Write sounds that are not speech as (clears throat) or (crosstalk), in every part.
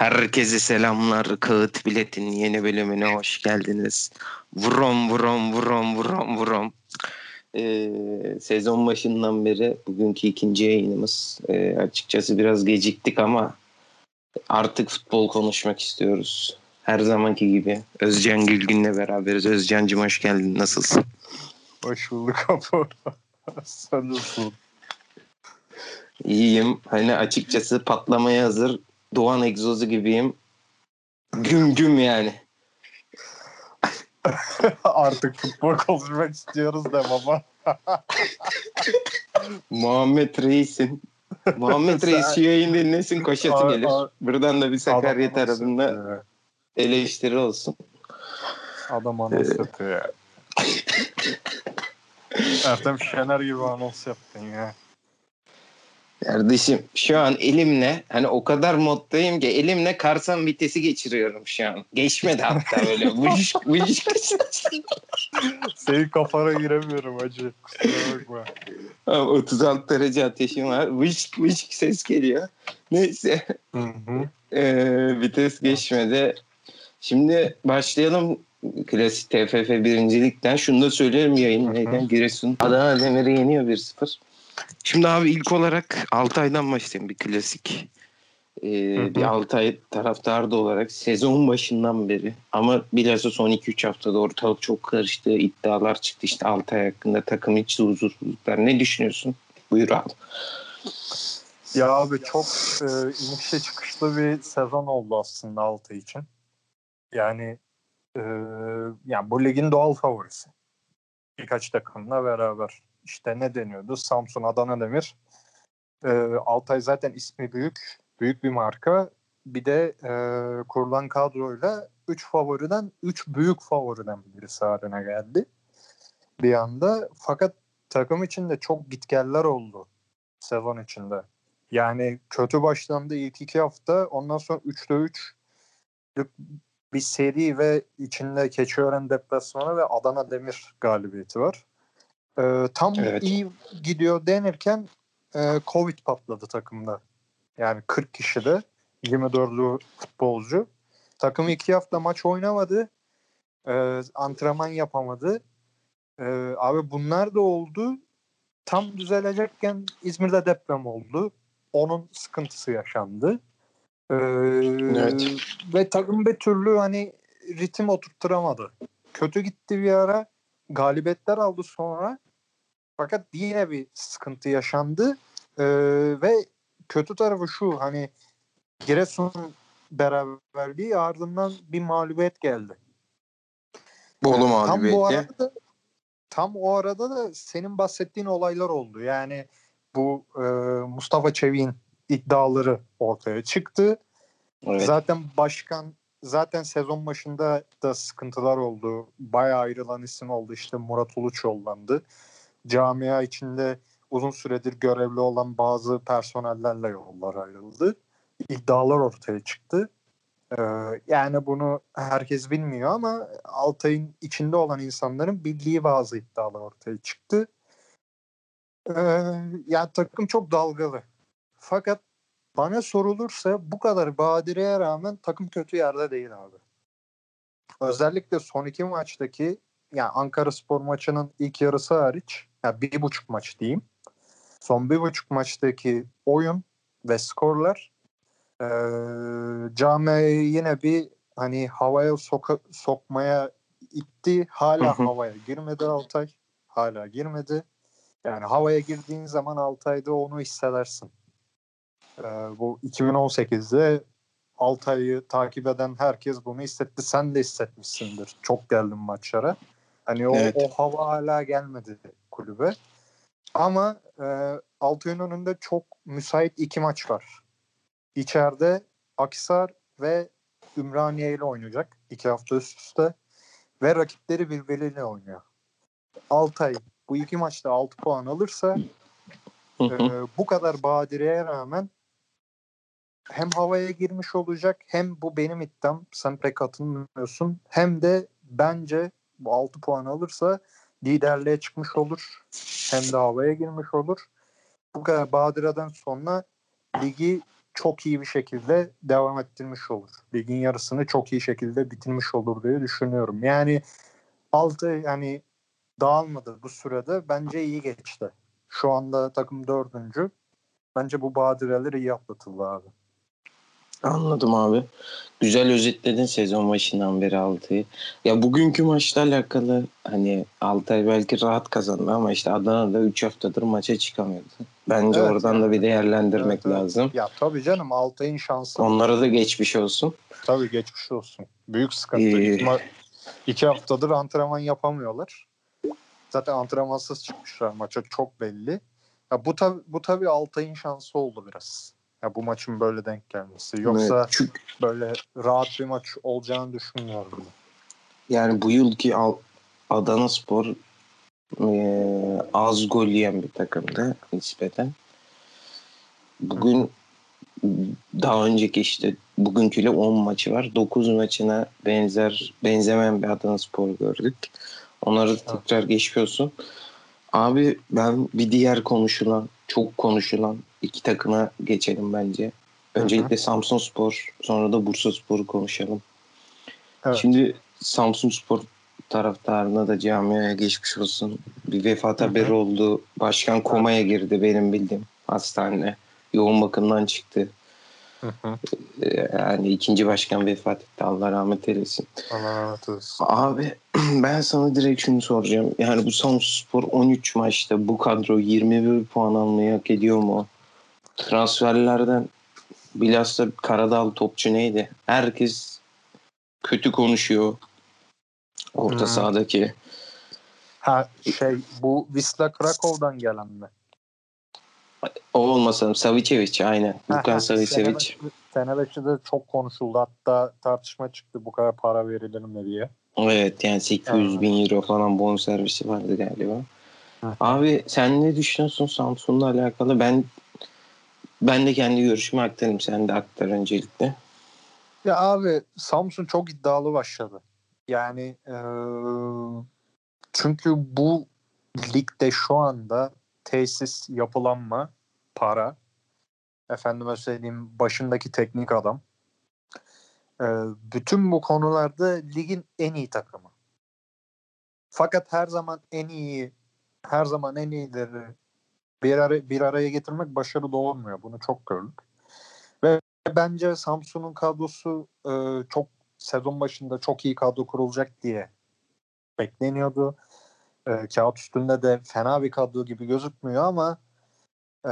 Herkese selamlar. Kağıt Bilet'in yeni bölümüne hoş geldiniz. Vurom vurom vurom vurom vurom. Ee, sezon başından beri bugünkü ikinci yayınımız. Ee, açıkçası biraz geciktik ama artık futbol konuşmak istiyoruz. Her zamanki gibi. Özcan Gülgün'le beraberiz. Özcan'cım hoş geldin. Nasılsın? Hoş bulduk Apo. (laughs) Sen nasılsın? İyiyim. Hani açıkçası patlamaya hazır Doğan egzozu gibiyim. Güm güm yani. (laughs) Artık futbol konuşmak istiyoruz de baba. (laughs) Muhammed Reis'in. Muhammed Reis şu yayın dinlesin koşası Aa, gelir. Buradan da bir Sakarya tarafında eleştiri olsun. Adam anons yapıyor ya. (laughs) Ertem Şener gibi anons yaptın ya. Kardeşim şu an elimle hani o kadar moddayım ki elimle karsan vitesi geçiriyorum şu an. Geçmedi hatta böyle. (laughs) Vıcış vıcış. Senin kafana giremiyorum acı. Kusura bakma. Abi 36 derece ateşim var. Vıcık vıcık ses geliyor. Neyse. Hı hı. Ee, vites geçmedi. Şimdi başlayalım klasik TFF birincilikten. Şunu da söylerim yayınlayken Giresun Adana Demir'i yeniyor 1-0. Şimdi abi ilk olarak Altay'dan başlayayım bir klasik. Ee, hı. bir Altay taraftarı da olarak sezon başından beri ama bilhassa son 2-3 haftada ortalık çok karıştı. iddialar çıktı işte Altay hakkında takım içi huzursuzluklar. Ne düşünüyorsun? Buyur abi. Ya abi çok e, inişe çıkışlı bir sezon oldu aslında Altay için. Yani e, yani bu ligin doğal favorisi. Birkaç takımla beraber. İşte ne deniyordu? Samsun, Adana Demir. E, Altay zaten ismi büyük. Büyük bir marka. Bir de e, kurulan kadroyla 3 favoriden 3 büyük favoriden birisi haline geldi. Bir anda. Fakat takım içinde çok gitgeller oldu sezon içinde. Yani kötü başlandı ilk iki hafta. Ondan sonra 3'te 3 bir seri ve içinde Keçiören deplasmanı ve Adana Demir galibiyeti var. Ee, tam Evet. iyi gidiyor denirken e, Covid patladı takımda. Yani 40 kişide 24'lü futbolcu. Takım iki hafta maç oynamadı. Ee, antrenman yapamadı. Ee, abi bunlar da oldu. Tam düzelecekken İzmir'de deprem oldu. Onun sıkıntısı yaşandı. Ee, Evet. Ve takım bir türlü hani ritim oturtturamadı. Kötü gitti bir ara. Galibiyetler aldı sonra. Fakat yine bir sıkıntı yaşandı. Ee, ve kötü tarafı şu hani Giresun beraberliği ardından bir mağlubiyet geldi. Bolu Tam bu mağlubiyeti. arada da, tam o arada da senin bahsettiğin olaylar oldu. Yani bu e, Mustafa Çevik'in iddiaları ortaya çıktı. Evet. Zaten başkan zaten sezon başında da sıkıntılar oldu. Bayağı ayrılan isim oldu. İşte Murat Uluç yollandı. Camia içinde uzun süredir görevli olan bazı personellerle yollar ayrıldı. İddialar ortaya çıktı. Ee, yani bunu herkes bilmiyor ama Altay'ın içinde olan insanların bildiği bazı iddialar ortaya çıktı. Ee, yani takım çok dalgalı. Fakat bana sorulursa bu kadar badireye rağmen takım kötü yerde değil abi. Özellikle son iki maçtaki yani Ankara Spor maçının ilk yarısı hariç yani bir buçuk maç diyeyim. Son bir buçuk maçtaki oyun ve skorlar ee, camiayı yine bir hani havaya soka- sokmaya itti. Hala Hı hı. havaya girmedi Altay. Hala girmedi. Yani havaya girdiğin zaman Altay'da onu hissedersin. Ee, bu 2018'de Altay'ı takip eden herkes bunu hissetti. Sen de hissetmişsindir. Çok geldin maçlara. Hani o, Evet. o hava hala gelmedi kulübe. Ama e, Altay'ın önünde çok müsait iki maç var. İçeride Akisar ve Ümraniye ile oynayacak. iki hafta üst üste. Ve rakipleri birbiriyle oynuyor. Altay bu iki maçta 6 puan alırsa e, bu kadar badireye rağmen hem havaya girmiş olacak hem bu benim iddiam sen pek katılmıyorsun hem de bence bu 6 puan alırsa liderliğe çıkmış olur hem de havaya girmiş olur. Bu kadar badireden sonra ligi çok iyi bir şekilde devam ettirmiş olur. Ligin yarısını çok iyi şekilde bitirmiş olur diye düşünüyorum. Yani altı yani dağılmadı bu sürede. Bence iyi geçti. Şu anda takım dördüncü. Bence bu badireler iyi atlatıldı abi. Anladım abi. Güzel özetledin sezon başından beri Altay'ı. Ya bugünkü maçla alakalı hani Altay belki rahat kazandı ama işte Adana'da 3 haftadır maça çıkamıyordu. Bence Evet, oradan yani. da bir değerlendirmek Evet, evet. lazım. Ya tabii canım Altay'ın şansı. Onlara da geçmiş olsun. Tabii geçmiş olsun. Büyük sıkıntı. Ee, İki, haftadır antrenman yapamıyorlar. Zaten antrenmansız çıkmışlar maça çok belli. Ya bu tabi bu tabii Altay'ın şansı oldu biraz. Ya bu maçın böyle denk gelmesi. Yoksa Evet, çünkü böyle rahat bir maç olacağını düşünmüyorum. ben. yani bu yılki Al- Adana Spor eee, az gol yiyen bir takımdı nispeten. Bugün daha önceki işte bugünküyle 10 maçı var. 9 maçına benzer benzemeyen bir Adana Spor gördük. Onları da tekrar geçiyorsun. Abi ben bir diğer konuşulan, çok konuşulan iki takıma geçelim bence. Öncelikle Samsun Spor, sonra da Bursa Spor'u konuşalım. Evet. Şimdi Samsun Spor taraftarına da camiaya geçmiş olsun. Bir vefat Hı hı. haberi oldu. Başkan komaya girdi benim bildiğim hastaneye. Yoğun bakımdan çıktı. Ee, Yani ikinci başkan vefat etti. Allah rahmet eylesin. Allah rahmet eylesin. Abi (clears throat) ben sana direkt şunu soracağım. Yani bu Samsunspor 13 maçta bu kadro 21 puan almayı hak ediyor mu? Transferlerden bilhassa Karadağlı topçu neydi? Herkes kötü konuşuyor. Orta Hmm. sahadaki. Ha şey bu Wisla Krakow'dan gelen mi? O olmasın Savicevic aynen. Lukan Savicevic. Fenerbahçe'de çok konuşuldu. Hatta tartışma çıktı bu kadar para verilir mi diye. Evet yani 800 bin euro falan bonservisi vardı galiba. Abi sen ne düşünüyorsun Samsun'la alakalı? Ben ben de kendi görüşümü aktarayım. Sen de aktar öncelikle. Ya abi Samsun çok iddialı başladı. Yani eee, çünkü bu ligde şu anda tesis, yapılanma, para, efendime söyleyeyim başındaki teknik adam. Eee, bütün bu konularda ligin en iyi takımı. Fakat her zaman en iyi, her zaman en iyileri bir, ara, bir araya getirmek başarılı olmuyor. Bunu çok gördük. Ve bence Samsun'un kadrosu e, çok sezon başında çok iyi kadro kurulacak diye bekleniyordu. E, kağıt üstünde de fena bir kadro gibi gözükmüyor ama e,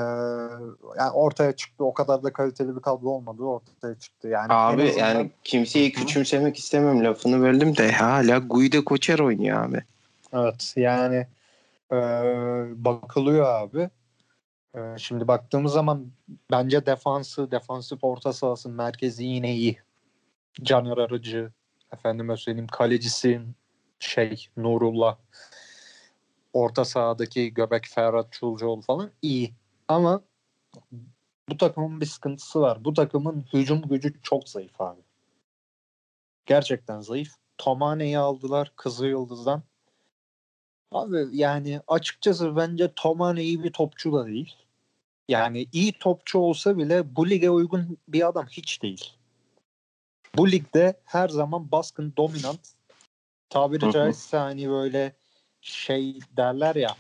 yani ortaya çıktı. O kadar da kaliteli bir kadro olmadı ortaya çıktı. Yani Abi azından- yani kimseyi küçümsemek istemem lafını böldüm de hala Guido Koçer oynuyor abi. Evet yani e, bakılıyor abi. E, şimdi baktığımız zaman bence defansı, defansif orta sahası merkezi yine iyi. Caner Arıcı, efendime söyleyeyim kalecisi şey Nurullah orta sahadaki Göbek Ferhat Çulcuoğlu falan iyi. Ama bu takımın bir sıkıntısı var. Bu takımın hücum gücü çok zayıf abi. Gerçekten zayıf. Tomane'yi aldılar Kızı Yıldız'dan. Abi yani açıkçası bence Tomane iyi bir topçu da değil. Yani iyi topçu olsa bile bu lige uygun bir adam hiç değil. Bu ligde her zaman baskın, dominant. Tabiri caizse hani böyle şey derler ya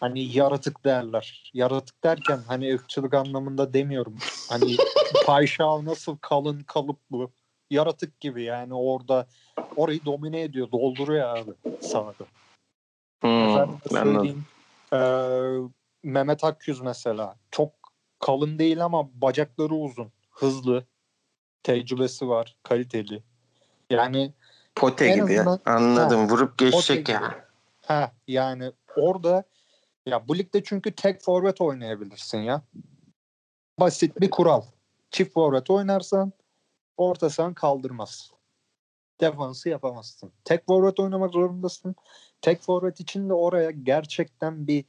hani yaratık derler. Yaratık derken hani ırkçılık anlamında demiyorum. Hani (laughs) Payşal nasıl kalın kalıplı yaratık gibi yani orada orayı domine ediyor, dolduruyor abi sahada. Hmm, Efendim söyleyeyim. eee, Mehmet Akyüz mesela. Çok kalın değil ama bacakları uzun. Hızlı. Tecrübesi var. Kaliteli. Yani Pote gibi ya. Anladım. Vurup geçecek ya. ha yani orada ya bu ligde çünkü tek forvet oynayabilirsin ya. Basit bir kural. Çift forvet oynarsan orta sahan kaldırmaz. Defansı yapamazsın. Tek forvet oynamak zorundasın. Tek forvet için de oraya gerçekten bir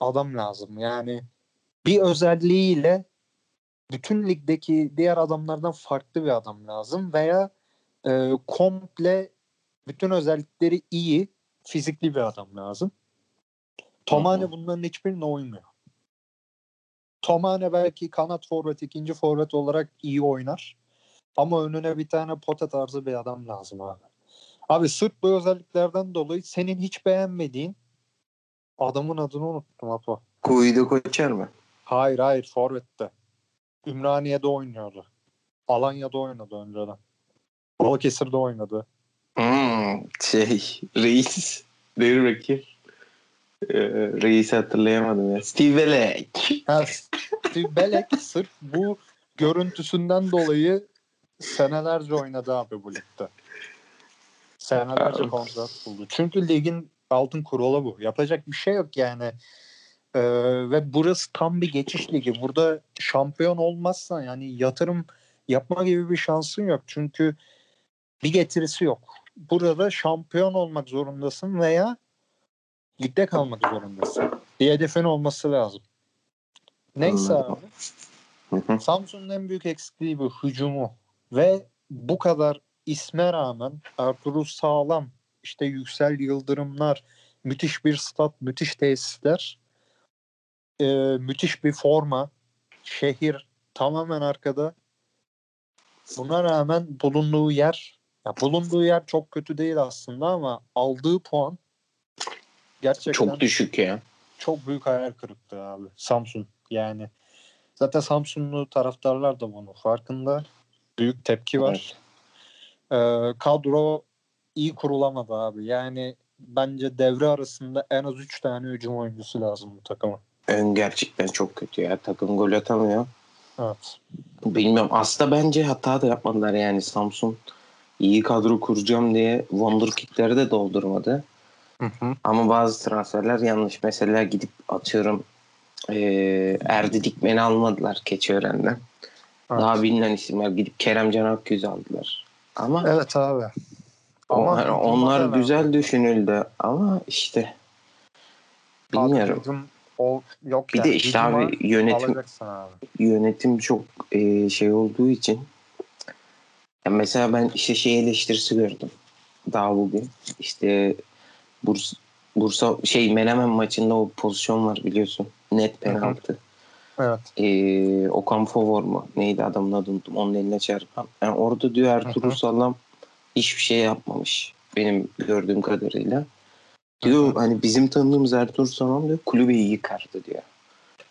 adam lazım. Yani bir özelliğiyle bütün ligdeki diğer adamlardan farklı bir adam lazım veya e, komple bütün özellikleri iyi fizikli bir adam lazım. Tomane bunların hiçbirine uymuyor. Tomane belki kanat forvet, ikinci forvet olarak iyi oynar. Ama önüne bir tane pote tarzı bir adam lazım abi. Abi sırf bu özelliklerden dolayı senin hiç beğenmediğin adamın adını unuttum Apo. Kuydu koçer mı? Hayır hayır forvette. Ümraniye'de oynuyordu. Alanya'da oynadı önceden. Balıkesir'de oynadı. Hmm, şey (laughs) reis. Dur bakayım. Ee, reisi hatırlayamadım ya. Steve Belek. Ha, Steve Belek sırf bu görüntüsünden dolayı senelerce oynadı abi bu ligde. Senelerce kontrat buldu. Çünkü ligin altın kuralı bu. Yapacak bir şey yok yani. Ee, ve burası tam bir geçiş ligi. Burada şampiyon olmazsan yani yatırım yapma gibi bir şansın yok. Çünkü bir getirisi yok. Burada şampiyon olmak zorundasın veya ligde kalmak zorundasın. Bir hedefin olması lazım. Neyse abi. Samsun'un en büyük eksikliği bu hücumu ve bu kadar isme rağmen Ertuğrul Sağlam, işte Yüksel Yıldırımlar, müthiş bir stat, müthiş tesisler, e, müthiş bir forma, şehir tamamen arkada. Buna rağmen bulunduğu yer, ya bulunduğu yer çok kötü değil aslında ama aldığı puan gerçekten Çok düşük ya. çok büyük hayal kırıklığı abi. Samsun yani. Zaten Samsunlu taraftarlar da bunun farkında. Büyük tepki var. Ee, kadro iyi kurulamadı abi. Yani bence devre arasında en az 3 tane hücum oyuncusu lazım bu takıma. Ön gerçekten çok kötü ya. Takım gol atamıyor. Evet. Bilmiyorum. Aslında bence hata da yapmadılar yani Samsun iyi kadro kuracağım diye Wonderkid'leri de doldurmadı. Hı hı. Ama bazı transferler yanlış. Mesela gidip atıyorum eee Erdi Dikmen'i almadılar Keçiören'den. Evet. Daha bilinen isimler gidip Kerem Can Akgüz'ü aldılar. Ama Evet abi. onlar, hücumda onlar da güzel lazım. düşünüldü ama işte Abi bilmiyorum. hücum o yok Bir yani. de işte Hücuma abi yönetim abi. yönetim çok e, şey olduğu için ya mesela ben işte şey eleştirisi gördüm daha bugün işte Bursa, Bursa şey Menemen maçında o pozisyon var biliyorsun net penaltı. Evet. E, Okan Favor mu neydi adamın adını unuttum onun eline çarpan. Yani orada diyor Ertuğrul. Sağlam hiçbir şey yapmamış benim gördüğüm kadarıyla. Diyor hani bizim tanıdığımız Ertuğrul Sağlam diyor kulübeyi yıkardı diyor.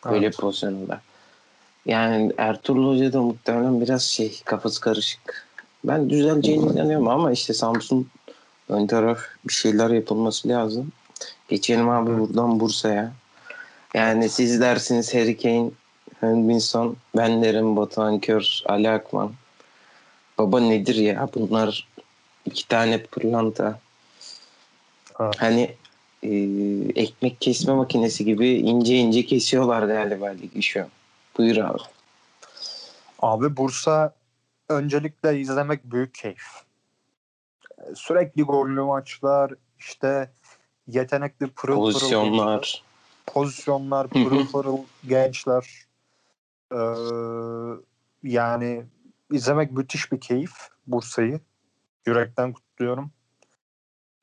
Böyle Evet. pozisyonda. Yani Ertuğrul Hoca da muhtemelen biraz şey kafası karışık. Ben düzeleceğine inanıyorum ama işte Samsun ön taraf bir şeyler yapılması lazım. Geçelim abi buradan Bursa'ya. Yani siz dersiniz Harry Kane, Hönbinson, ben derim Batuhan Kör, Ali Akman. Baba nedir ya bunlar iki tane pırlanta. Evet. Hani e, ekmek kesme makinesi gibi ince ince kesiyorlar galiba ligi şu an. Buyur abi. Abi Bursa öncelikle izlemek büyük keyif. Sürekli gollü maçlar, işte yetenekli pırıl pırıl gençler, Pozisyonlar. pırıl gençler. Ee, yani izlemek müthiş bir keyif Bursa'yı. Yürekten kutluyorum.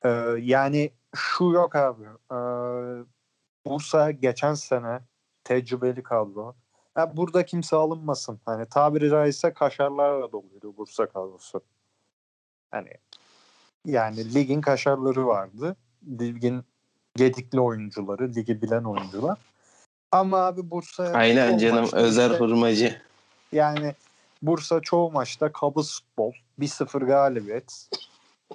Ee, yani şu yok abi. Ee, Bursa geçen sene tecrübeli kadro. Ya burada kimse alınmasın. Hani tabiri caizse kaşarlarla doluydu Bursa kadrosu. Hani yani ligin kaşarları vardı. Ligin gedikli oyuncuları, ligi bilen oyuncular. Ama abi Bursa Aynen canım maçta Özer işte- hurmacı. yani Bursa çoğu maçta kabız futbol, 1-0 galibiyet.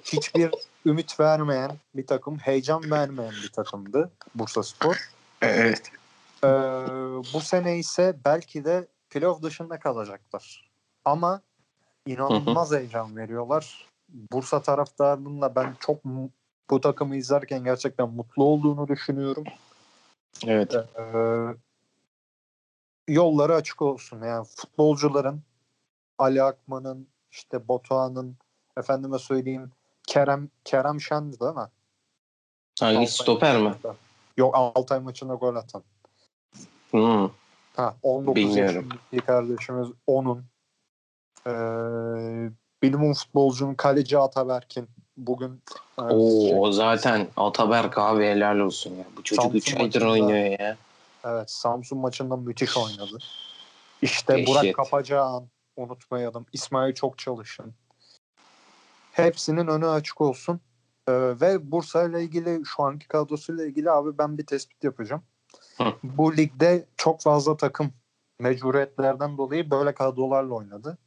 Hiçbir ümit vermeyen bir takım, heyecan vermeyen bir takımdı Bursa Spor. Evet. Ee, bu sene ise belki de playoff dışında kalacaklar. Ama inanılmaz heyecan veriyorlar. Bursa taraftarının ben çok bu takımı izlerken gerçekten mutlu olduğunu düşünüyorum. Evet. Ee, yolları açık olsun. Yani futbolcuların Ali Akman'ın işte Batuhan'ın efendime söyleyeyim Kerem Kerem Şen'di değil mi? Hangi stoper mi? Yok Altay maçında gol atan. Hmm. Ha, 19 Bilmiyorum. yaşındaki kardeşimiz onun. Ee, bilimum futbolcunun kaleci Ataberk'in bugün Oo, o zaten Ataberk abi helal olsun ya. Bu çocuk Samsun 3 aydır oynuyor ya. Evet Samsun maçında müthiş oynadı. İşte Dehşet. Burak Kapacağan unutmayalım. İsmail çok çalışın. Hepsinin önü açık olsun. Ee, ve Bursa ile ilgili şu anki kadrosuyla ilgili abi ben bir tespit yapacağım. Hı. Bu ligde çok fazla takım mecburiyetlerden dolayı böyle kadrolarla oynadı.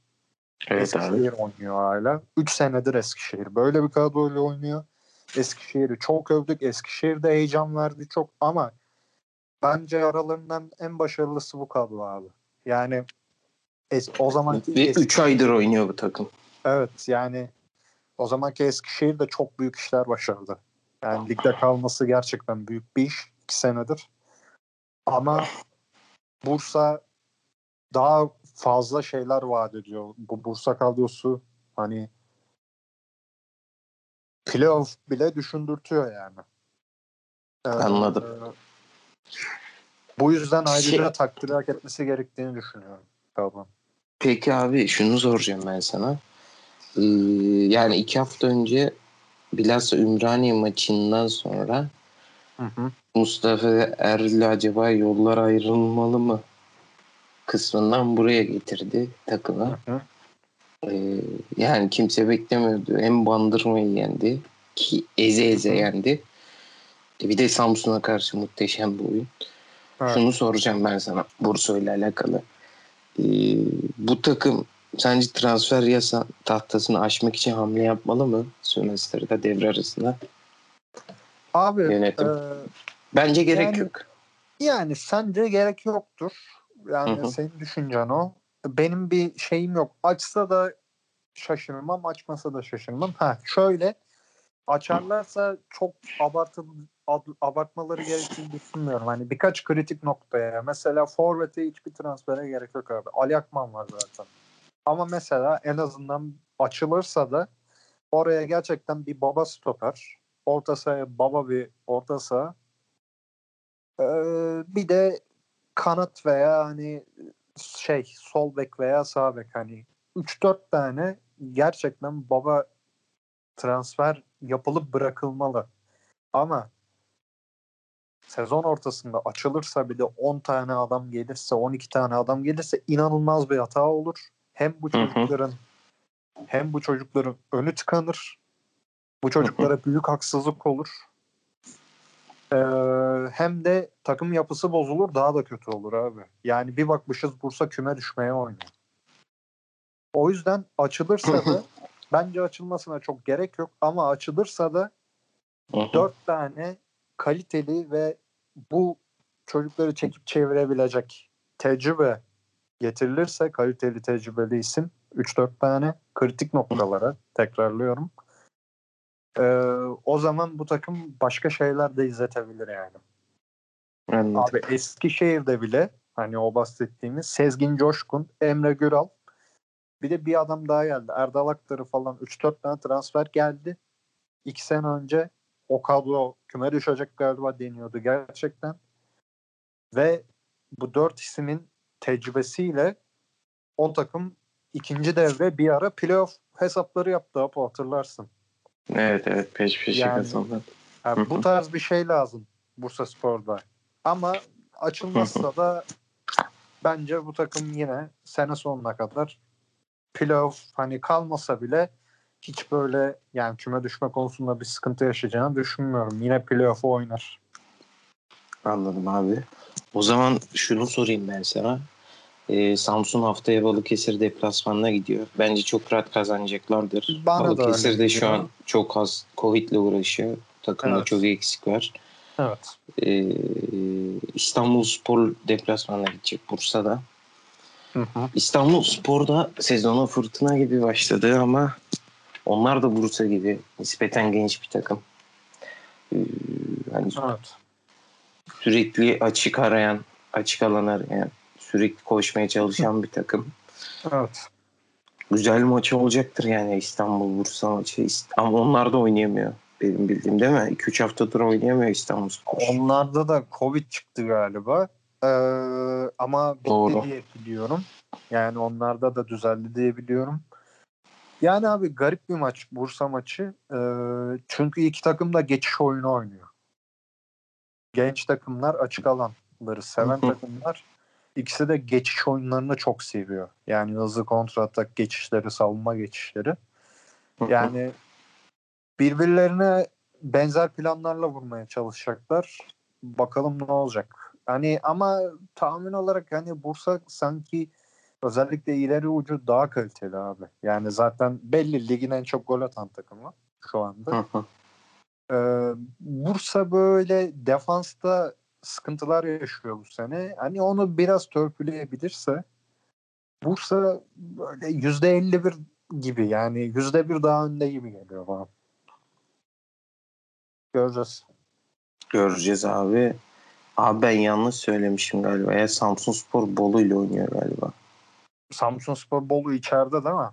Evet abi. Eskişehir oynuyor hala. 3 senedir Eskişehir. Böyle bir kadroyla oynuyor. Eskişehir'i çok övdük. Eskişehir de heyecan verdi çok ama bence aralarından en başarılısı bu kadro abi. Yani es- o zamanki Ve eski- 3 aydır oynuyor bu takım. evet yani o zamanki Eskişehir de çok büyük işler başardı. Yani ligde kalması gerçekten büyük bir iş. 2 senedir. Ama Bursa daha fazla şeyler vaat ediyor. Bu Bursa kadrosu hani playoff bile düşündürtüyor yani. Ee, Anladım. Bu yüzden ayrıca Şey- takdir hak etmesi gerektiğini düşünüyorum. Tamam. Peki abi şunu soracağım ben sana. Ee, yani iki hafta önce bilhassa Ümraniye maçından sonra Hı hı. Mustafa Erbil acaba yollar ayrılmalı mı kısmından buraya getirdi takımı. Hı. Ee, yani kimse beklemiyordu. Hem bandırmayı yendi ki eze eze yendi. E bir de Samsun'a karşı muhteşem bir oyun. Evet. Şunu soracağım ben sana Bursa ile alakalı. Ee, bu takım sence transfer yasa tahtasını aşmak için hamle yapmalı mı? Sömestr'de devre arasında. Abi Yönetim. e, Bence gerek Yani- yok. yani sence gerek yoktur. Yani Hı hı. senin düşüncen o. Benim bir şeyim yok. Açsa da şaşırmam, açmasa da şaşırmam. Ha şöyle açarlarsa çok abartı ad- abartmaları gerektiğini düşünmüyorum. Hani birkaç kritik noktaya. Mesela Forvet'e hiçbir transfere gerek yok abi. Ali Akman var zaten. Ama mesela en azından açılırsa da oraya gerçekten bir baba stoper. Orta sahaya baba bir orta saha. Ee, bir de kanat veya hani şey sol bek veya sağ bek hani 3-4 tane gerçekten baba transfer yapılıp bırakılmalı. Ama sezon ortasında açılırsa bir de 10 tane adam gelirse 12 tane adam gelirse inanılmaz bir hata olur. Hem bu çocukların hem bu çocukların önü tıkanır. Bu çocuklara büyük haksızlık olur. Ee, hem de takım yapısı bozulur daha da kötü olur abi. Yani bir bakmışız Bursa küme düşmeye oynuyor. O yüzden açılırsa da bence açılmasına çok gerek yok ama açılırsa da dört tane kaliteli ve bu çocukları çekip çevirebilecek tecrübe getirilirse kaliteli tecrübeli isim 3-4 tane kritik noktalara tekrarlıyorum. Ee, o zaman bu takım başka şeyler de izletebilir yani. Anladım. Abi Eskişehir'de bile hani o bahsettiğimiz Sezgin Coşkun, Emre Güral bir de bir adam daha geldi. Erdal Aktar'ı falan 3-4 tane transfer geldi. 2 sene önce o kadro küme düşecek galiba deniyordu gerçekten. Ve bu dört ismin tecrübesiyle o takım ikinci devre bir ara playoff hesapları yaptı Apo hatırlarsın. Evet evet peş peşe Yani- kazandı. Yani bu tarz bir şey lazım Bursa Spor'da. Ama açılmazsa da bence bu takım yine sene sonuna kadar playoff hani kalmasa bile hiç böyle yani küme düşme konusunda bir sıkıntı yaşayacağını düşünmüyorum. Yine playoff'u oynar. Anladım abi. O zaman şunu sorayım ben sana. Ee, Samsun haftaya Balıkesir deplasmanına gidiyor. Bence çok rahat kazanacaklardır. Bana Balıkesir de şu an çok az Covid'le uğraşıyor. Takımda Evet. çok eksik var. Evet. Ee, İstanbul Spor deplasmanına gidecek Bursa'da. Hı hı. İstanbul Spor'da sezona fırtına gibi başladı ama onlar da Bursa gibi nispeten genç bir takım. Ee, hani Evet. sürekli açık arayan, açık alan arayan, sürekli koşmaya çalışan bir takım. Evet. Güzel maç olacaktır yani İstanbul Bursa maçı. Ama onlar da oynayamıyor benim bildiğim değil mi? 2-3 haftadır oynayamıyor İstanbul Spor. Onlarda da Covid çıktı galiba. Ee, ama bitti Doğru. diye biliyorum. Yani onlarda da düzeldi diye biliyorum. Yani abi garip bir maç Bursa maçı. Ee, çünkü iki takım da geçiş oyunu oynuyor. Genç takımlar açık alan kontraları seven takımlar ikisi de geçiş oyunlarını çok seviyor. Yani hızlı kontra atak geçişleri, savunma geçişleri. Yani birbirlerine benzer planlarla vurmaya çalışacaklar. Bakalım ne olacak. Hani ama tahmin olarak hani Bursa sanki özellikle ileri ucu daha kaliteli abi. Yani zaten belli ligin en çok gol atan takımı şu anda. Ee, Bursa böyle defansta sıkıntılar yaşıyor bu sene. Hani onu biraz törpüleyebilirse Bursa böyle yüzde elli bir gibi yani yüzde bir daha önde gibi geliyor bana. Göreceğiz. Göreceğiz abi. Abi ben yanlış söylemişim galiba. Ya Samsun Spor Bolu ile oynuyor galiba. Samsun Spor Bolu içeride değil mi?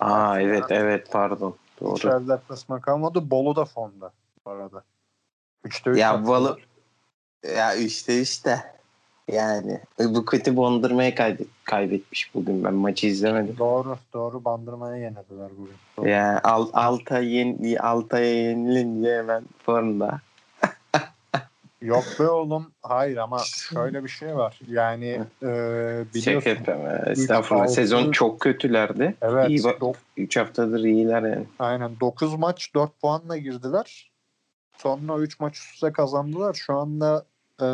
Aa evet evet pardon. Doğru. İçeride deplasman kalmadı. Bolu da fonda bu arada. Üçte üç Ya. Bolu ya işte işte. Yani bu kötü bondurmayı kaybet, kaybetmiş bugün ben maçı izlemedim. Doğru. Doğru. Bandırmaya yenildiler bugün. Doğru. Ya Al, Altay yen, Altay'a yenilince hemen formda. (laughs) Yok be oğlum. Hayır ama (laughs) şöyle bir şey var. Yani e, Şaka biliyorsun. ya, Estağfurullah. altı- Sezon çok kötülerdi. Evet. İyi bak. dok- 3 haftadır iyiler yani. aynen 9 maç 4 puanla girdiler. Sonra 3 maç üst üste kazandılar. Şu anda e,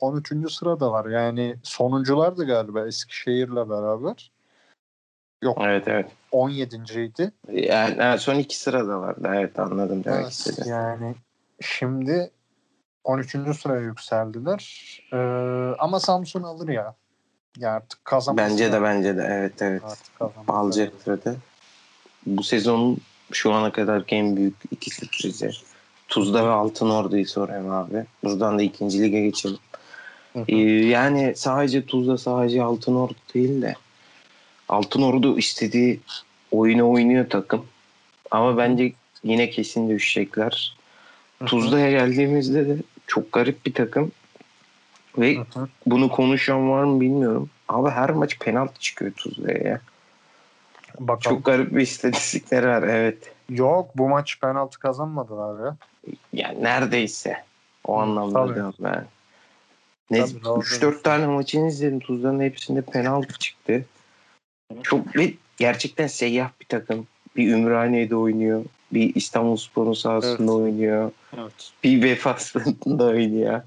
13. sıradalar. Yani sonunculardı galiba Eskişehir'le beraber. Yok Evet evet. 17.ydi. Yani ha, son iki sırada vardı. Evet anladım demek Evet, istedi. yani şimdi 13. sıraya yükseldiler. Ee, ama Samsun alır ya. Ya artık kazanması Bence de bence de evet evet. Alacaktır da. Bu sezon şu ana kadar en büyük iki sürprizi. Tuzla ve Altın Ordu'yu sorayım abi. Buradan da ikinci lige geçelim. Hı hı. Ee, yani sadece Tuzla sadece Altın Ordu değil de Altın Ordu istediği oyunu oynuyor takım. Ama bence yine kesin düşecekler. Hı. Tuzla'ya geldiğimizde de çok garip bir takım. Ve bunu konuşan var mı bilmiyorum. Ama her maç penaltı çıkıyor Tuzla'ya ya. Bakalım. Çok garip bir istatistikleri var evet. Yok bu maç penaltı kazanmadılar ya. Yani neredeyse. O anlamda tabii. diyorum ben. Ne, Tabii, doğru 3-4 tane maçını izledim. Tuzla'nın hepsinde penaltı çıktı. Çok ve gerçekten seyyah bir takım. Bir Ümraniye'de oynuyor. Bir İstanbulspor'un sahasında Evet. oynuyor. Evet. Bir Vefaslığında oynuyor.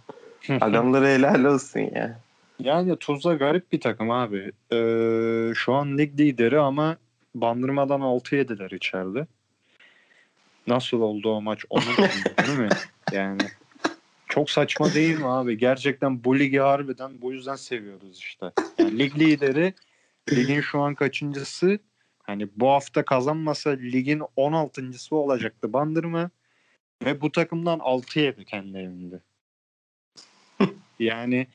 Adamlara helal olsun ya. Yani Tuzla garip bir takım abi. Ee, şu an lig lideri ama bandırmadan 6 yediler içeride. Nasıl oldu o maç onu (laughs) değil mi? Yani çok saçma değil mi abi? Gerçekten bu ligi harbiden bu yüzden seviyoruz işte. Yani lig lideri ligin şu an kaçıncısı? Hani bu hafta kazanmasa ligin 16.sı olacaktı bandırma. Ve bu takımdan 6 yedi kendi evinde. Yani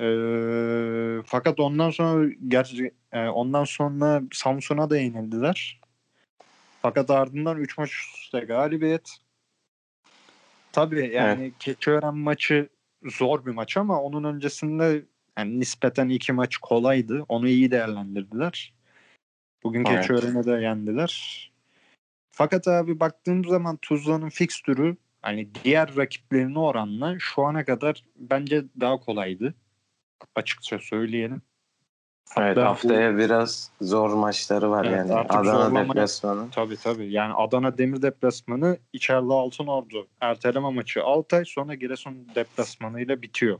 eee, fakat ondan sonra gerçi e, ondan sonra Samsun'a da yenildiler. Fakat ardından 3 maç üst üste galibiyet. Tabii yani Keçiören maçı zor bir maç ama onun öncesinde yani nispeten iki maç kolaydı. Onu iyi değerlendirdiler. Bugün Evet. Keçiören'e de yendiler. Fakat abi baktığım zaman Tuzla'nın fikstürü hani diğer rakiplerine oranla şu ana kadar bence daha kolaydı. Açıkça söyleyelim. Evet bu- haftaya biraz zor maçları var Evet, yani. Adana zorlama- deplasmanı. Tabii tabii. Yani Adana Demir deplasmanı içeride Altınordu erteleme maçı 6 ay sonra Giresun deplasmanıyla bitiyor.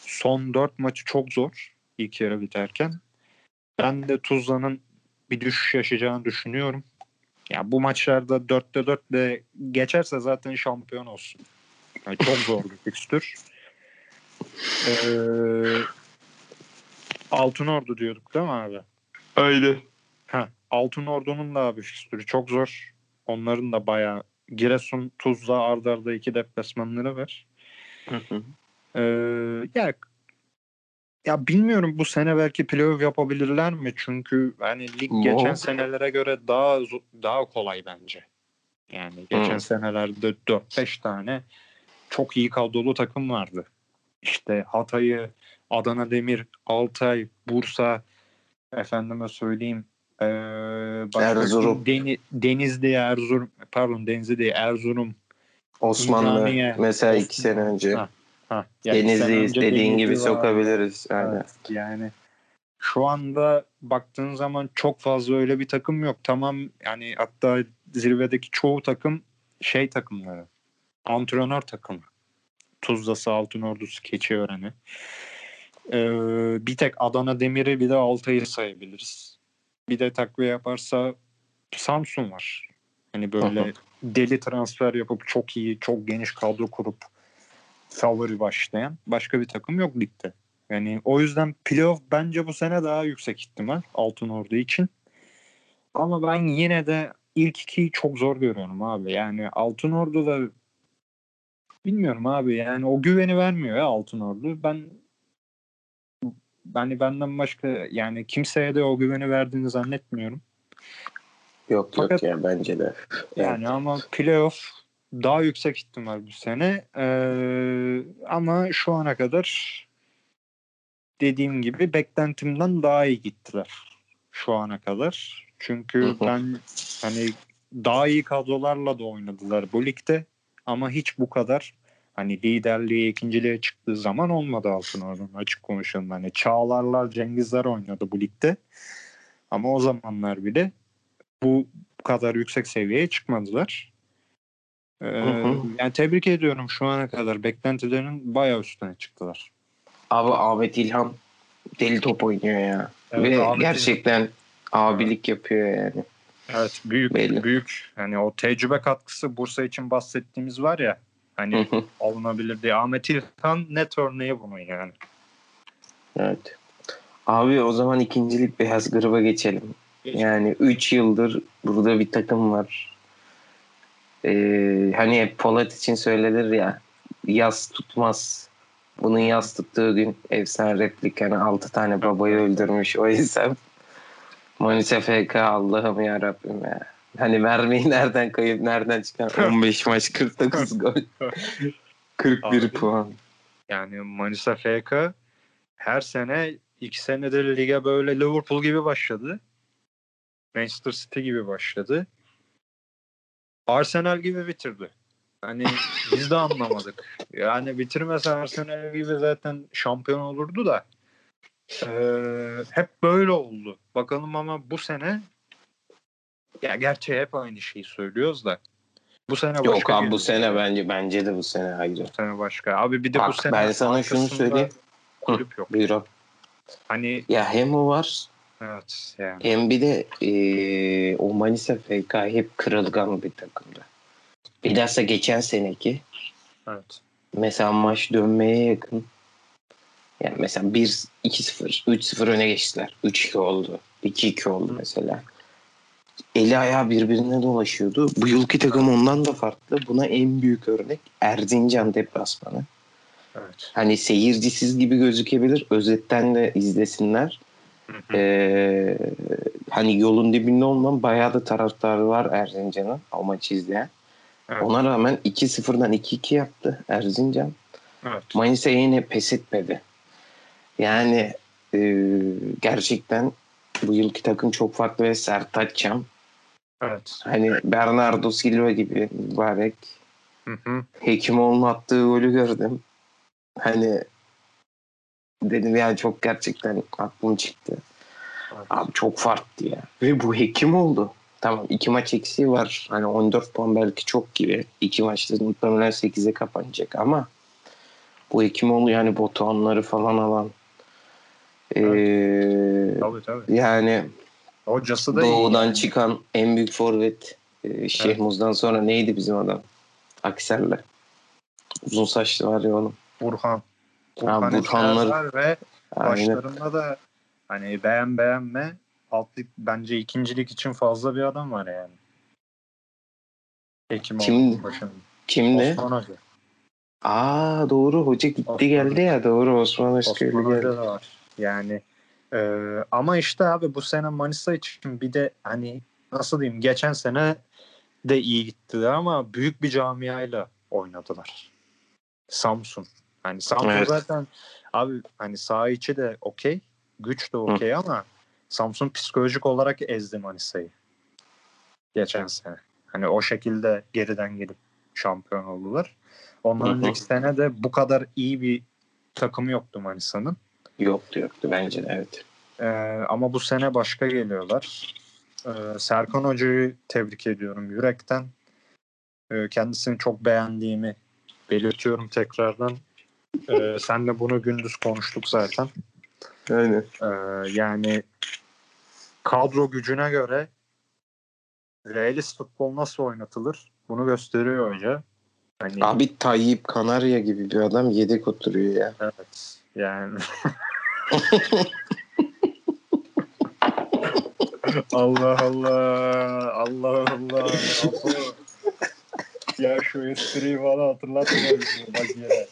Son 4 maçı çok zor ilk yarı biterken. Ben de Tuzla'nın bir düşüş yaşayacağını düşünüyorum. Ya bu maçlarda 4'te 4 de geçerse zaten şampiyon olsun. Yani çok zor bir fikstür. Ee, Altınordu diyorduk değil mi abi? Öyle. Ha, Altın Ordu'nun da abi fikstürü çok zor. Onların da bayağı Giresun, Tuzla, arda arda iki deplasmanları var. Ee, ya ya bilmiyorum bu sene belki playoff yapabilirler mi? Çünkü hani lig geçen senelere göre daha daha kolay bence. Yani geçen senelerde 4-5 tane çok iyi kadrolu takım vardı. İşte Hatay'ı, Adana Demir, Altay, Bursa, efendime söyleyeyim ee, Erzurum. Deni, Denizli, Erzurum, pardon Denizli değil Erzurum, Osmanlı Ümraniye, mesela iki Osmanlı. sene önce. Ha. Ha, yani sene Denizli'yiz önce dediğin Denizli gibi var. sokabiliriz. Aynen. Evet, yani şu anda baktığın zaman çok fazla öyle bir takım yok. Tamam yani hatta zirvedeki çoğu takım şey takımları. Antrenör takımı. Tuzlası, Altınordu'su, Keçiören'i. Ee, bir tek Adana Demir'i bir de Altay'ı sayabiliriz. Bir de takviye yaparsa Samsun var. Hani böyle deli transfer yapıp çok iyi, çok geniş kadro kurup favori başlayan başka bir takım yok ligde. Yani o yüzden playoff bence bu sene daha yüksek ihtimal Altınordu için. Ama ben yine de ilk ikiyi çok zor görüyorum abi. Yani Altınordu da bilmiyorum abi yani o güveni vermiyor ya Altınordu. Ben yani benden başka yani kimseye de o güveni verdiğini zannetmiyorum. Yok Fakat- yok ya bence de. Yani ama playoff daha yüksek ihtimal bu sene. Ee, ama şu ana kadar dediğim gibi beklentimden daha iyi gittiler şu ana kadar. Çünkü Hı hı. ben hani daha iyi kadrolarla da oynadılar bu ligde ama hiç bu kadar hani liderliğe, ikinciliğe çıktığı zaman olmadı Altınordu'nun açık konuşalım. Hani Çağlarlar, Cengizler oynadı bu ligde. Ama o zamanlar bile bu kadar yüksek seviyeye çıkmadılar. Ee, hı. yani tebrik ediyorum şu ana kadar. Beklentilerin bayağı üstüne çıktılar. Abi Ahmet İlhan deli top oynuyor ya. Evet, Ve Ahmet gerçekten abilik yapıyor yani. Evet büyük Belli. büyük yani o tecrübe katkısı Bursa için bahsettiğimiz var ya hani alınabilir diye. Ahmet İlhan net örneği bunun yani. evet. Abi o zaman ikincilik beyaz gruba geçelim. Yani 3 yıldır burada bir takım var. Ee, hani hep Polat için söylenir ya yaz tutmaz. Bunun yaz tuttuğu gün efsane replik hani 6 tane babayı öldürmüş o yüzden (laughs) Manisa FK Allah'ım ya Rabbim ya. Hani mermiyi nereden kayıp nereden çıkan (laughs) 15 maç 49 gol (laughs) 41 Abi. puan. Yani Manisa FK her sene iki senedir lige böyle Liverpool gibi başladı. Manchester City gibi başladı. Arsenal gibi bitirdi. Hani (laughs) biz de anlamadık. Yani bitirmese Arsenal gibi zaten şampiyon olurdu da. Ee, hep böyle oldu. Bakalım ama bu sene ya gerçi hep aynı şeyi söylüyoruz da. Bu sene başka Yok abi bu sene bence bence de bu sene ayrı. Bu sene başka. Abi bir de bu Bak, sene ben sana şunu söyleyeyim. Kulüp yok. Buyur abi. Hani Ya hem o var evet yani. hem bir de eee, o Manisa FK hep kırılgan bir takımdı. Bilhassa geçen seneki Evet. mesela maç dönmeye yakın. Yani mesela 1 2-0, 3-0 öne geçtiler. 3-2 oldu. 2-2 oldu mesela. Eli ayağı birbirine dolaşıyordu. Bu yılki takım ondan da farklı. Buna en büyük örnek Erzincan deplasmanı. Evet. Hani seyircisiz gibi gözükebilir. Özetten de izlesinler. Ee, hani yolun dibinde olman bayağı da taraftarı var Erzincan'ın o maçı izleyen. Evet. Ona rağmen 2-0'dan 2-2 yaptı Erzincan. Evet. Manisa yine pes etmedi. Yani e, gerçekten bu yılki takım çok farklı ve Sertaç Çam. Evet. Hani Bernardo Silva gibi mübarek. Hı hı. Hekimoğlu'nun attığı golü gördüm. Hani dedim yani çok gerçekten aklım çıktı. Evet. Abi çok farklı ya. Ve bu hekim oldu. Tamam iki maç eksiği var. Hani 14 puan belki çok gibi. İki maçta muhtemelen 8'e kapanacak ama bu Hekimoğlu yani Botuanları falan alan ee, Tabii tabii. yani Hocası da doğudan yani. çıkan en büyük forvet ee, Şehmuz'dan sonra neydi bizim adam? Akser'le. Uzun saçlı var ya oğlum. Burhan. Ha, Burhan Burhanlar- Burhanlar ve Aynen. başlarında da hani beğen beğenme altlık bence ikincilik için fazla bir adam var yani. Ekim Kim- başında. Kimdi? Osman Hoca. Aa doğru hoca gitti Osman geldi ya doğru Osman Özköylü geldi. Hoca da var. Yani e, ama işte abi bu sene Manisa için bir de hani nasıl diyeyim geçen sene de iyi gittiler ama büyük bir camiayla oynadılar. Samsun. Hani Samsun Evet. zaten abi hani saha içi de okey. Güç de okey ama Samsun psikolojik olarak ezdi Manisa'yı. Geçen sene. Hani o şekilde geriden gelip şampiyon oldular. Ondan önceki sene de bu kadar iyi bir takımı yoktu Manisa'nın. Yoktu yoktu bence de evet. Ee, ama bu sene başka geliyorlar. Ee, Serkan Hoca'yı tebrik ediyorum yürekten. Ee, kendisini çok beğendiğimi belirtiyorum tekrardan. Ee, (laughs) senle bunu gündüz konuştuk zaten. Aynen. Ee, yani kadro gücüne göre realist futbol nasıl oynatılır bunu gösteriyor hoca. Hani, Abi Tayyip Kanarya gibi bir adam yedek oturuyor ya. evet yani (laughs) Allah Allah Allah Allah ya şu espriyi bana hatırlatma bak yine.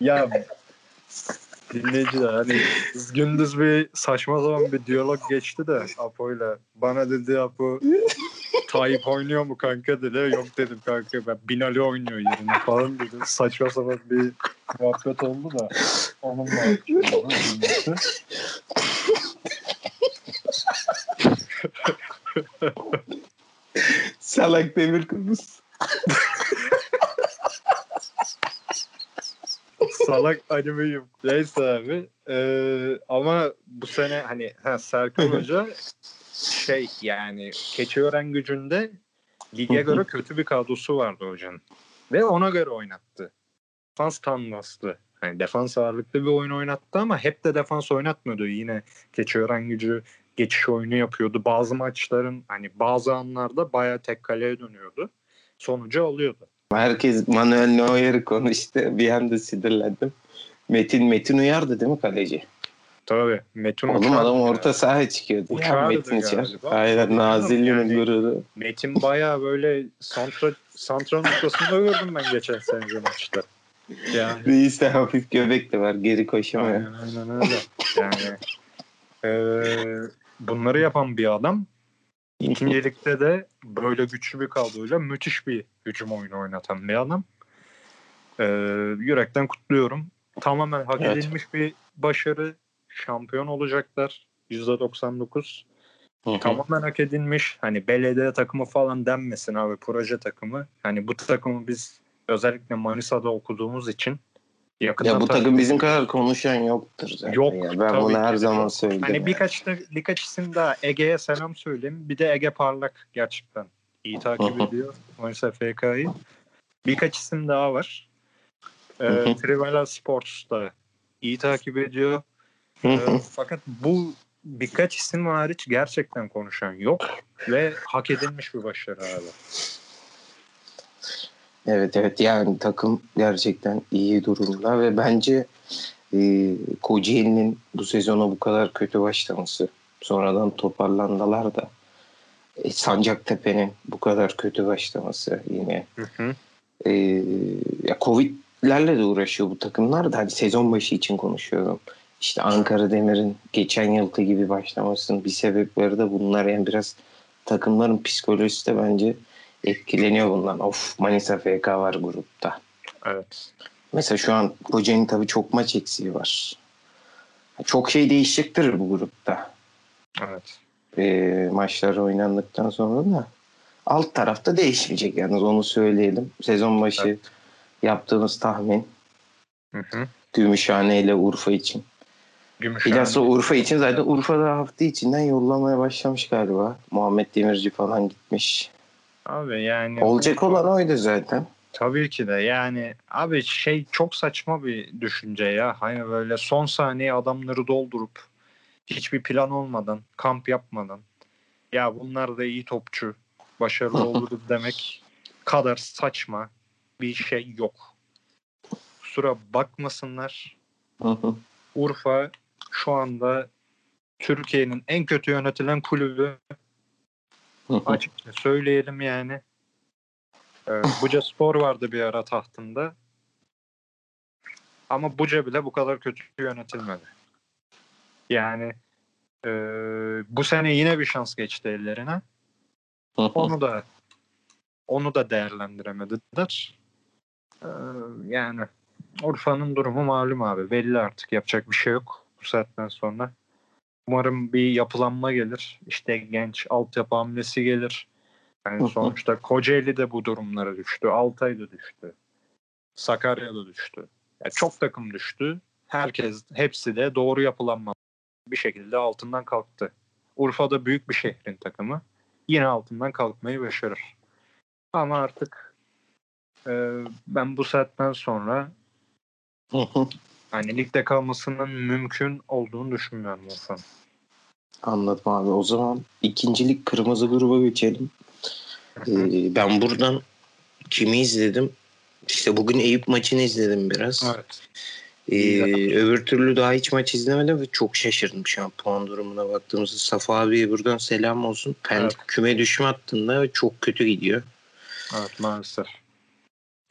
Ya dinleyiciler hani gündüz bir saçma zaman bir diyalog geçti de Apo'yla. Bana dedi Apo Tayyip oynuyor mu kanka dedi. Yok dedim kanka ben Binali oynuyor yerine falan dedi. Saçma sapan bir muhabbet oldu da onunla. Salak demir kız. (laughs) Salak animeyim. Neyse abi. Ee, ama bu sene hani ha, Serkan Hoca şey yani Keçiören gücünde lige göre kötü bir kadrosu vardı hocanın. Ve ona göre oynattı. Defans tam bastı. Hani defans ağırlıklı bir oyun oynattı ama hep de defans oynatmıyordu. Yine Keçiören gücü geçiş oyunu yapıyordu. Bazı maçların hani bazı anlarda bayağı tek kaleye dönüyordu. Sonucu alıyordu. Herkes Manuel Neuer'i konuştu. Bir anda sinirlendim. Metin Metin uyardı değil mi kaleci? Tabii. Metin Oğlum adam orta sahaya çıkıyordu. Ya, Uçardı Metin Uçar. galiba. Aynen Nazilli'nin Yani- gururu. Metin bayağı böyle santra, santra noktasında gördüm ben geçen seneki maçta. Yani Reis'te hafif göbek de var. Geri koşamıyor. aynen, aynen öyle. Yani eee, bunları yapan bir adam ikincilikte de böyle güçlü bir kadroyla müthiş bir hücum oyunu oynatan bir adam. Eee, yürekten kutluyorum. Tamamen hak Evet. edilmiş bir başarı. Şampiyon olacaklar. %99. Hı hı. tamamen hak edilmiş. Hani belediye takımı falan denmesin abi proje takımı. Hani bu takımı biz özellikle Manisa'da okuduğumuz için yakından Ya bu takım bizim kadar konuşan yoktur zaten. Yok, ya. Ben tabii bunu ki her de zaman söyledim. Hani ya. birkaç da birkaç isim daha Ege'ye selam söyleyeyim. Bir de Ege Parlak gerçekten iyi takip (laughs) ediyor Manisa FK'yı. Birkaç isim daha var. Ee. Trivela Sports da iyi takip ediyor. Ee, fakat bu birkaç isim hariç gerçekten konuşan yok ve hak edilmiş bir başarı abi. Evet evet. Yani takım gerçekten iyi durumda ve bence e, Kocaeli'nin bu sezona bu kadar kötü başlaması sonradan toparlandılar da e, Sancaktepe'nin bu kadar kötü başlaması yine e, ya Covid'lerle de uğraşıyor bu takımlar da hani sezon başı için konuşuyorum. İşte Ankara Demir'in geçen yılki gibi başlamasının bir sebepleri de bunlar. Yani biraz takımların psikolojisi de bence etkileniyor bundan. Of Manisa FK var grupta. Evet. Mesela şu an Kocaeli'nin tabii çok maç eksiği var. Çok şey değişecektir bu grupta. Evet. E, maçlar oynandıktan sonra da. Alt tarafta değişmeyecek yalnız onu söyleyelim. Sezon başı Evet. yaptığımız tahmin Hı hı. Gümüşhane ile Urfa için. Gümüşhane. Bilhassa Urfa için zaten Urfa'da hafta içinden yollamaya başlamış galiba. Muhammed Demirci falan gitmiş. Abi yani Olacak olan oydu zaten. tabii ki de yani abi şey çok saçma bir düşünce ya. Hani böyle son saniye adamları doldurup hiçbir plan olmadan, kamp yapmadan ya bunlar da iyi topçu, başarılı (laughs) olur demek kadar saçma bir şey yok. Kusura bakmasınlar. Urfa şu anda Türkiye'nin en kötü yönetilen kulübü. Açıkça söyleyelim yani. Ee, Buca Spor vardı bir ara tahtında. Ama Buca bile bu kadar kötü yönetilmedi. Yani e, bu sene yine bir şans geçti ellerine. Onu da onu da değerlendiremediler. Ee, yani Urfa'nın durumu malum abi. Belli artık. Yapacak bir şey yok bu saatten sonra. Umarım bir yapılanma gelir. İşte genç altyapı hamlesi gelir. Yani sonuçta Kocaeli de bu durumlara düştü. Altay da düştü. Sakarya da düştü. Yani çok takım düştü. Herkes, hepsi de doğru yapılanma bir şekilde altından kalktı. Urfa'da büyük bir şehrin takımı. Yine altından kalkmayı başarır. Ama artık e, ben bu saatten sonra hani ligde kalmasının mümkün olduğunu düşünmüyorum Urfa'nın. Anladım abi. O zaman ikincilik kırmızı gruba geçelim. Ee, ben buradan kimi izledim? İşte bugün Eyüp maçını izledim biraz. Evet. Ee, öbür türlü daha hiç maç izlemedim ve çok şaşırdım şu an puan durumuna baktığımızda. Safa abiye buradan selam olsun. Pendik Evet. küme düşme hattında ve çok kötü gidiyor. Evet maalesef.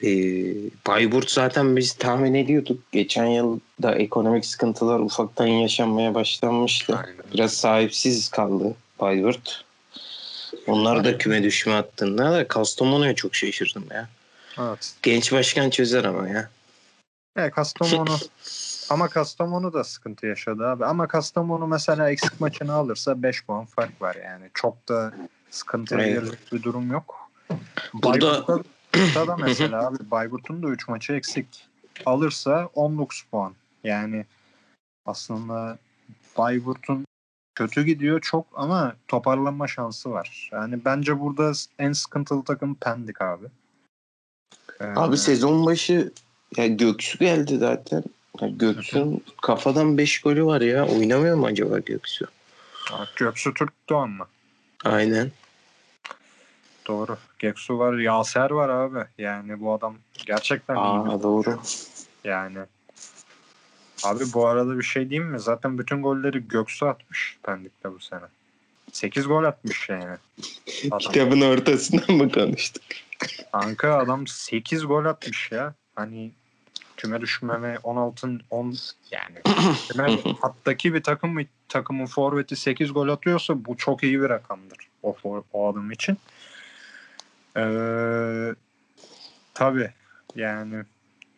Ee, Bayburt zaten biz tahmin ediyorduk. Geçen yıl da ekonomik sıkıntılar ufaktan yaşanmaya başlanmıştı. Aynen. Biraz sahipsiz kaldı Bayburt. Onlar da küme düşme hattında da Kastamonu'ya çok şaşırdım ya. Evet. Genç başkan çözer ama ya. E, Kastamonu (laughs) ama Kastamonu da sıkıntı yaşadı abi. Ama Kastamonu mesela eksik maçını alırsa 5 puan fark var yani. Çok da sıkıntıya Evet. bir durum yok. Burada- Bayburt'ta da (laughs) mesela abi Bayburt'un da 3 maçı eksik. Alırsa 19 puan. Yani aslında Bayburt'un kötü gidiyor çok ama toparlanma şansı var. Yani bence burada en sıkıntılı takım Pendik abi. Ee, Abi sezon başı ya Göksu geldi zaten. Ya Göksu'nun kafadan 5 golü var ya. Oynamıyor mu acaba Göksu? Göksu Türk Doğan mı? Aynen. Doğru. Geksu var. Yaser var abi. Yani bu adam gerçekten iyi Aa doğru. yani. Abi bu arada bir şey diyeyim mi? Zaten bütün golleri Göksu atmış Pendik'te bu sene. 8 gol atmış yani. Adam. Kitabın ortasından mı konuştuk? Kanka adam 8 gol atmış ya. Hani küme düşmeme 16 10 yani (clears throat) küme hattaki bir takım takımın forveti 8 gol atıyorsa bu çok iyi bir rakamdır o o adam için. Ee, tabii yani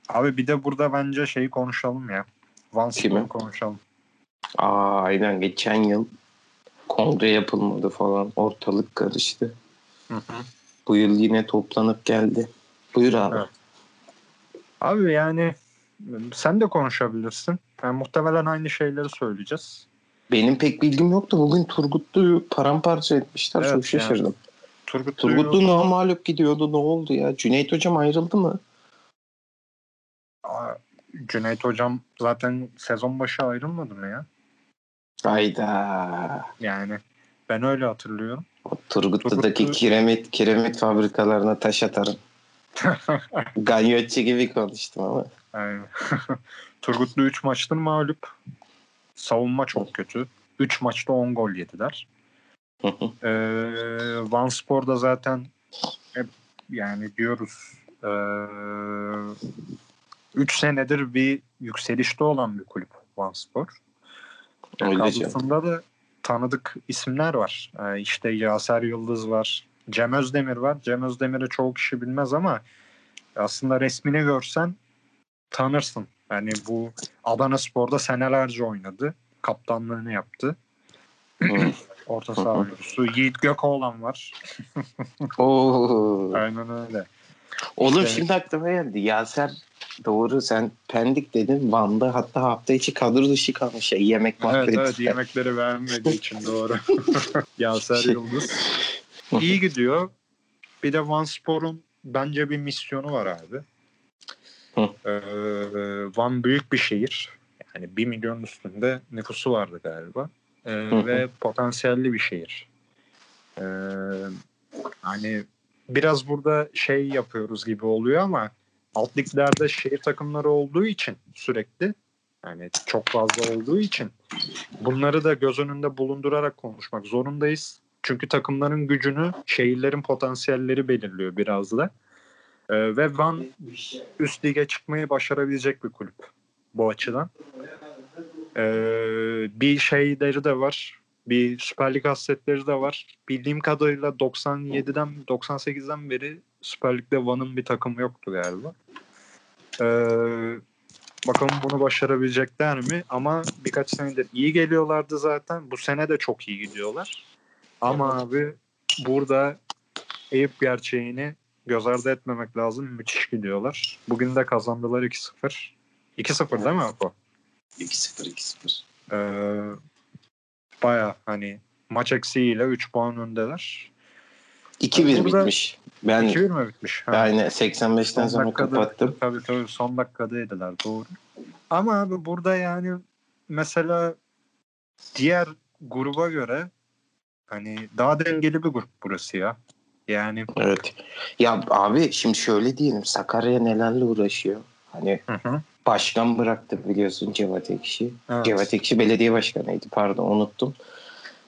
abi bir de burada bence şeyi konuşalım ya. Van Kimi? Konuşalım. Aa aynen geçen yıl kongre yapılmadı falan. Ortalık karıştı. Hı hı. Bu yıl yine toplanıp geldi. Buyur abi. Evet. Abi yani sen de konuşabilirsin. Yani muhtemelen aynı şeyleri söyleyeceğiz. Benim pek bilgim yoktu. Bugün Turgutlu'yu paramparça etmişler. Evet, Çok şaşırdım. Turgut Turgutlu Duygu- namalup gidiyordu. Ne oldu ya? Cüneyt hocam ayrıldı mı? Aa, Cüneyt hocam zaten sezon başı ayrılmadı mı ya? Hayda. Yani ben öyle hatırlıyorum. O Turgutlu'daki Turgutlu- kiremit, kiremit fabrikalarına taş atarım. (laughs) Ganyotçu gibi konuştum ama. (laughs) Turgutlu 3 maçtır mağlup. Savunma çok kötü. 3 maçta 10 gol yediler. Ee, Van Spor'da zaten hep yani diyoruz 3 senedir bir yükselişte olan bir kulüp Van Spor. Ee, Kadrosunda da tanıdık isimler var. Ee, işte Yaser Yıldız var. Cem Özdemir var. Cem Özdemir'i çoğu kişi bilmez ama aslında resmini görsen tanırsın. Yani bu Adana Spor'da senelerce oynadı. Kaptanlığını yaptı. Orta saha oyuncusu. Yiğit Gökoğlan var. Oo. Aynen öyle. Oğlum İşte- şimdi aklıma geldi. Yaser doğru sen Pendik dedin. Van'da hatta hafta içi kadro dışı kalmış ya. Yemek Evet muhabbeti. evet yemekleri beğenmediği için doğru. (laughs) Yaser Şey- Yıldız. İyi gidiyor. Bir de Van Spor'un bence bir misyonu var abi. Hı. Ee, Van büyük bir şehir. Yani 1 milyon üstünde nüfusu vardı galiba. Hı. ve potansiyelli bir şehir. Ee, hani biraz burada şey yapıyoruz gibi oluyor ama alt liglerde şehir takımları olduğu için sürekli yani çok fazla olduğu için bunları da göz önünde bulundurarak konuşmak zorundayız. Çünkü takımların gücünü şehirlerin potansiyelleri belirliyor biraz da. Ee, ve Van üst lige çıkmayı başarabilecek bir kulüp bu açıdan. Ee, bir şeyleri de var. Bir Süper Lig hasretleri de var. Bildiğim kadarıyla 97'den 98'den beri Süper Lig'de Van'ın bir takımı yoktu galiba. Ee, bakalım bunu başarabilecekler mi? Ama birkaç senedir iyi geliyorlardı zaten. Bu sene de çok iyi gidiyorlar. Ama abi burada Eyüp gerçeğini göz ardı etmemek lazım. Müthiş gidiyorlar. Bugün de kazandılar 2-0. 2-0 değil mi Apo? 2-0 2-0. Ee, Baya hani maç eksiğiyle 3 puan öndeler. 2-1 Burada- bitmiş. Ben 2-1 mi bitmiş? Ha. yani 85'ten Son sonra dakikada- kapattım. Tabii tabii son dakikadaydılar doğru. Ama abi burada yani mesela diğer gruba göre hani daha dengeli bir grup burası ya. Yani Evet. Ya abi şimdi şöyle diyelim. Sakarya nelerle uğraşıyor. Hani hı hı. başkan bıraktı biliyorsun Cevat Ekşi. Evet. Cevat Ekşi belediye başkanıydı pardon unuttum.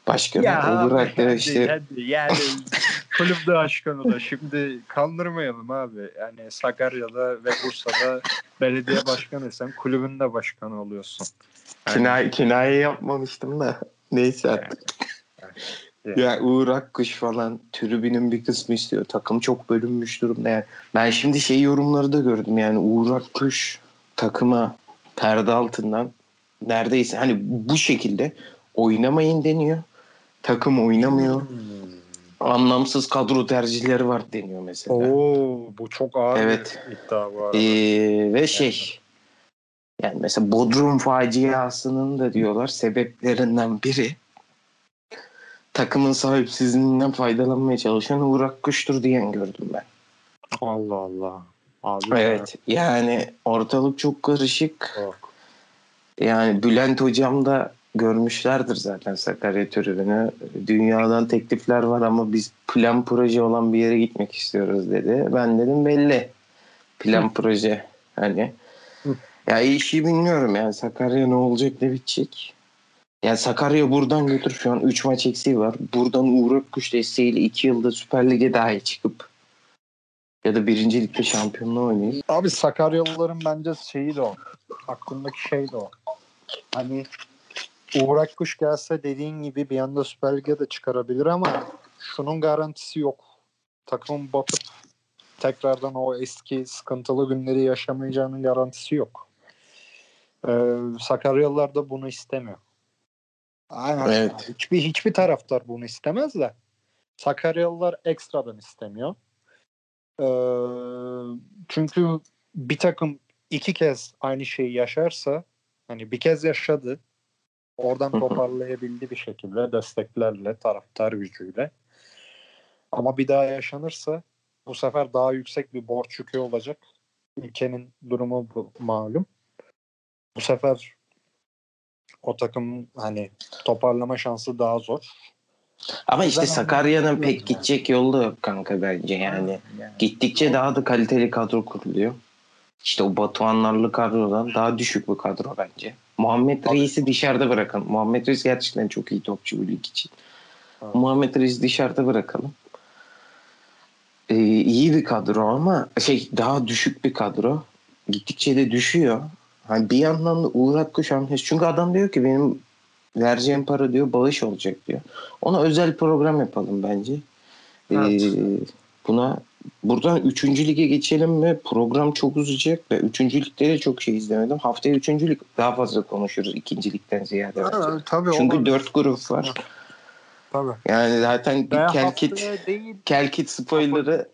Başkanı o bıraktı hadi, işte. hadi, yani (laughs) kulüp başkanı da şimdi kandırmayalım abi. Yani Sakarya'da ve Bursa'da belediye başkanıysan kulübün de başkanı oluyorsun. Yani- Kinaye, kinaye yapmamıştım da. Neyse artık. Yani. Ya Uğur Akkuş falan tribünün bir kısmı istiyor. Takım çok bölünmüş durumda. Yani ben şimdi şey yorumları da gördüm yani Uğur Akkuş takıma perde altından neredeyse hani bu şekilde oynamayın deniyor. Takım oynamıyor. Hmm. Anlamsız kadro tercihleri var deniyor mesela. Oo bu çok ağır Evet. bir iddia bu arada. Ee, ve şey yani mesela Bodrum faciasının da diyorlar sebeplerinden biri takımın sahipsizliğinden faydalanmaya çalışan Uğur Akkuş'tur diyen gördüm ben. Allah Allah. Abi Evet yani ortalık çok karışık. Yok. Yani Bülent hocam da görmüşlerdir zaten Sakarya tribünü. Dünyadan teklifler var ama biz plan proje olan bir yere gitmek istiyoruz dedi. Ben dedim belli. Plan proje hani. Ya işi bilmiyorum yani Sakarya ne olacak ne bitecek. Yani Sakarya buradan götür şu an 3 maç eksiği var. Buradan Uğur Akkuş desteğiyle 2 yılda Süper Lig'e dahi çıkıp ya da 1. Lig'de şampiyonluğu oynayıp Abi Sakaryalıların bence şeyi de o. Aklındaki şey de o. Hani Uğur Akkuş gelse dediğin gibi bir anda Süper Lig'e de çıkarabilir ama şunun garantisi yok. Takımın batıp tekrardan o eski sıkıntılı günleri yaşamayacağının garantisi yok. Ee, Sakaryalılar da bunu istemiyor. Aynen. Evet. Hiçbir, hiçbir taraftar bunu istemez de Sakaryalılar ekstradan istemiyor. Ee, çünkü bir takım iki kez aynı şeyi yaşarsa hani bir kez yaşadı oradan toparlayabildi bir şekilde desteklerle taraftar gücüyle ama bir daha yaşanırsa bu sefer daha yüksek bir borç yükü olacak ülkenin durumu bu malum bu sefer o takım hani toparlama şansı daha zor. Ama işte Sakarya'nın pek gidecek yolu da yok kanka bence yani. Gittikçe daha da kaliteli kadro kuruluyor. İşte o Batuhanlarlı kadrodan daha düşük bir kadro bence. Muhammed Reis'i dışarıda bırakalım. Muhammed Reis gerçekten çok iyi topçu bu lig için. Evet. Muhammed Reis'i dışarıda bırakalım. Ee, iyi bir kadro ama şey daha düşük bir kadro. Gittikçe de düşüyor. Hani bir yandan da Uğur Akkuş hamlesi. Çünkü adam diyor ki benim vereceğim para diyor bağış olacak diyor. Ona özel program yapalım bence. Ee, Evet. buna buradan 3. lige geçelim mi? Program çok uzayacak ve 3. ligde de çok şey izlemedim. Haftaya 3. lig daha fazla konuşuruz 2. ligden ziyade. bence. tabii Çünkü olur. 4 grup var. Tabii. Yani zaten bir Kelkit, haftaya Kelkit spoiler'ı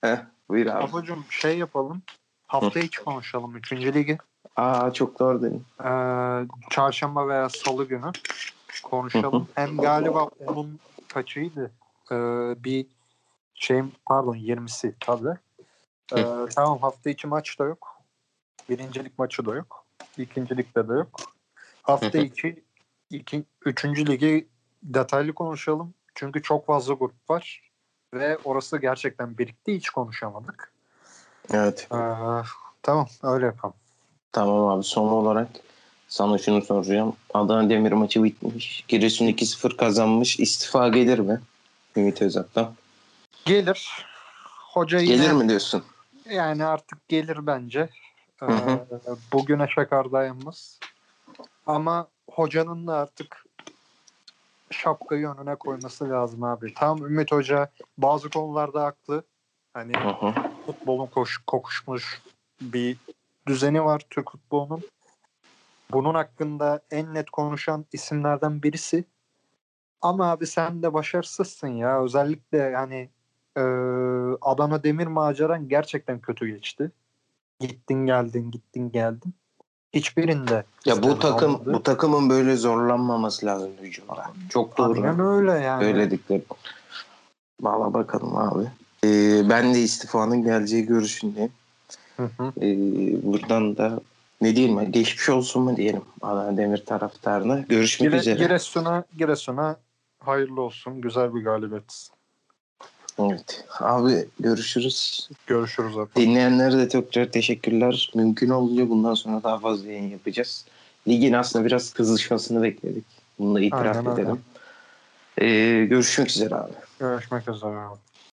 Heh, buyur abi. Apocuğum şey yapalım. Hafta içi konuşalım. Üçüncü ligi. Aa çok doğru dedin. Ee, çarşamba veya salı günü konuşalım. Hem galiba onun kaçıydı? Ee, bir şeyim pardon 20'si tabii. Ee, tamam hafta içi maç da yok. Birincilik maçı da yok. İkincilikte de yok. Hafta içi iki, üçüncü ligi detaylı konuşalım. Çünkü çok fazla grup var. Ve orası gerçekten birikti. Hiç konuşamadık. Evet. Ee, tamam öyle yapalım. Tamam abi son olarak sana şunu soracağım. Adana Demir maçı bitmiş. Giresun 2-0 kazanmış. İstifa gelir mi? Ümit Özak'tan. Gelir. Hoca yine Gelir mi diyorsun? yani artık gelir bence. Ee, bugüne şakar dayanmaz. Ama hocanın da artık şapkayı önüne koyması lazım abi. Tam Ümit Hoca bazı konularda haklı. Hani hı. futbolun koş, kokuşmuş bir düzeni var Türk futbolunun. Bunun hakkında en net konuşan isimlerden birisi. Ama abi sen de başarısızsın ya. Özellikle yani Ee, Adana Demir maceran gerçekten kötü geçti. Gittin geldin gittin geldin. Hiçbirinde. Ya bu takım olmadı. bu takımın böyle zorlanmaması lazım hücumda. Çok doğru. Aynen öyle yani. Söyledikleri. Valla bakalım abi. Ee, ben de istifanın geleceği görüşündeyim. Hı hı. Ee, buradan da ne diyelim ya, geçmiş olsun mu diyelim Adana Demir taraftarına. Görüşmek Gire, üzere. Giresun'a, Giresun'a hayırlı olsun. Güzel bir galibiyet. Evet. Abi görüşürüz. Görüşürüz zaten. Dinleyenlere de tekrar teşekkürler. Mümkün olunca bundan sonra daha fazla yayın yapacağız. Ligin aslında biraz kızışmasını bekledik. Bunu da itiraf Aynen edelim. Ee, görüşmek üzere abi. Görüşmek üzere.